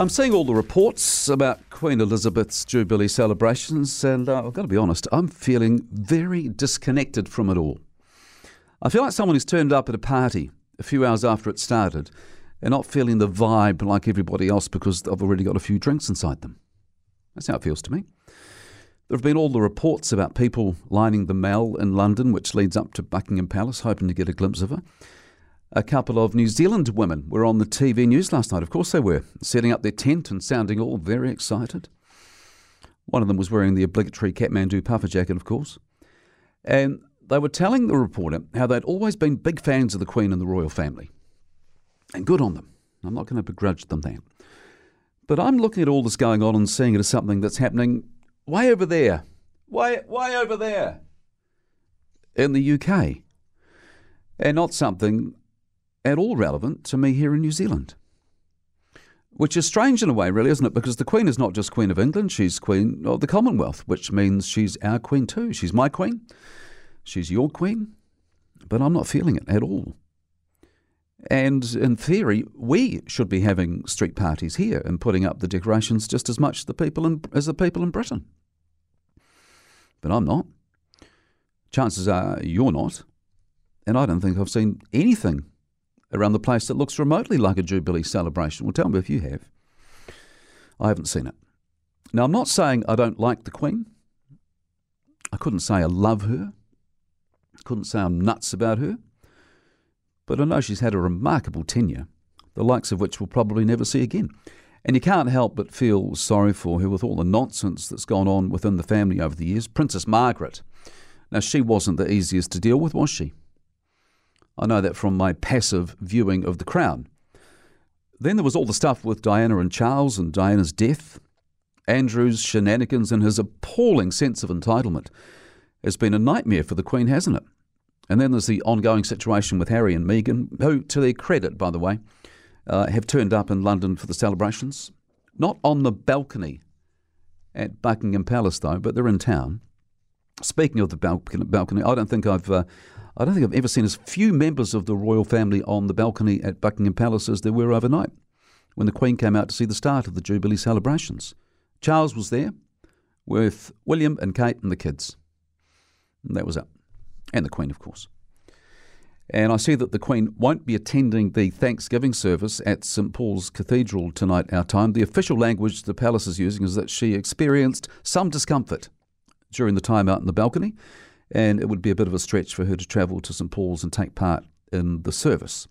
I'm seeing all the reports about Queen Elizabeth's Jubilee celebrations, and uh, I've got to be honest, I'm feeling very disconnected from it all. I feel like someone who's turned up at a party a few hours after it started and not feeling the vibe like everybody else because I've already got a few drinks inside them. That's how it feels to me. There have been all the reports about people lining the Mall in London, which leads up to Buckingham Palace, hoping to get a glimpse of her. A couple of New Zealand women were on the TV news last night. Of course, they were, setting up their tent and sounding all very excited. One of them was wearing the obligatory Kathmandu puffer jacket, of course. And they were telling the reporter how they'd always been big fans of the Queen and the royal family. And good on them. I'm not going to begrudge them that. But I'm looking at all this going on and seeing it as something that's happening way over there. Way, way over there. In the UK. And not something at all relevant to me here in New Zealand. Which is strange in a way, really, isn't it? Because the Queen is not just Queen of England, she's Queen of the Commonwealth, which means she's our Queen too. She's my Queen, she's your Queen, but I'm not feeling it at all. And in theory, we should be having street parties here and putting up the decorations just as much the people in, as the people in Britain. But I'm not. Chances are you're not. And I don't think I've seen anything around the place that looks remotely like a Jubilee celebration. Well, tell me if you have. I haven't seen it. Now, I'm not saying I don't like the Queen. I couldn't say I love her. I couldn't say I'm nuts about her. But I know she's had a remarkable tenure, the likes of which we'll probably never see again. And you can't help but feel sorry for her with all the nonsense that's gone on within the family over the years. Princess Margaret. Now, she wasn't the easiest to deal with, was she? I know that from my passive viewing of The Crown. Then there was all the stuff with Diana and Charles and Diana's death. Andrew's shenanigans and his appalling sense of entitlement It's been a nightmare for the Queen, hasn't it? And then there's the ongoing situation with Harry and Meghan, who, to their credit, by the way, uh, have turned up in London for the celebrations. Not on the balcony at Buckingham Palace, though, but they're in town. Speaking of the balcony, I don't think I've uh, I don't think I've ever seen as few members of the royal family on the balcony at Buckingham Palace as there were overnight when the Queen came out to see the start of the Jubilee celebrations. Charles was there with William and Kate and the kids. And that was it. And the Queen, of course. And I see that the Queen won't be attending the Thanksgiving service at St Paul's Cathedral tonight, our time. The official language the palace is using is that she experienced some discomfort during the time out in the balcony and it would be a bit of a stretch for her to travel to St Paul's and take part in the service.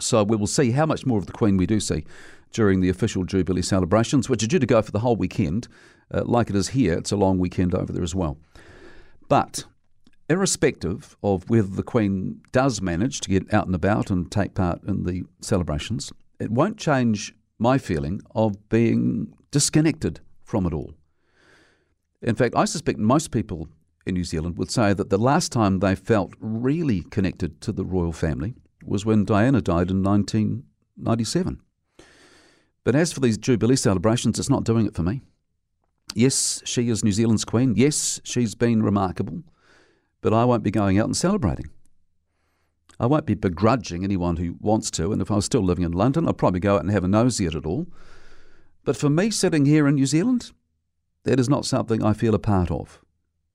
So we will see how much more of the Queen we do see during the official Jubilee celebrations, which are due to go for the whole weekend. Uh, like it is here, it's a long weekend over there as well. But irrespective of whether the Queen does manage to get out and about and take part in the celebrations, it won't change my feeling of being disconnected from it all. In fact, I suspect most people in New Zealand would say that the last time they felt really connected to the royal family was when Diana died in 1997. But as for these Jubilee celebrations, it's not doing it for me. Yes, she is New Zealand's queen. Yes, she's been remarkable. But I won't be going out and celebrating. I won't be begrudging anyone who wants to, and if I was still living in London, I'd probably go out and have a nosy at it all. But for me, sitting here in New Zealand, that is not something I feel a part of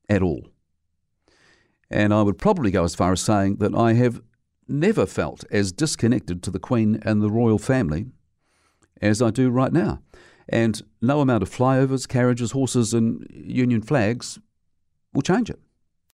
at all. And I would probably go as far as saying that I have never felt as disconnected to the Queen and the royal family as I do right now. And no amount of flyovers, carriages, horses, and Union flags will change it.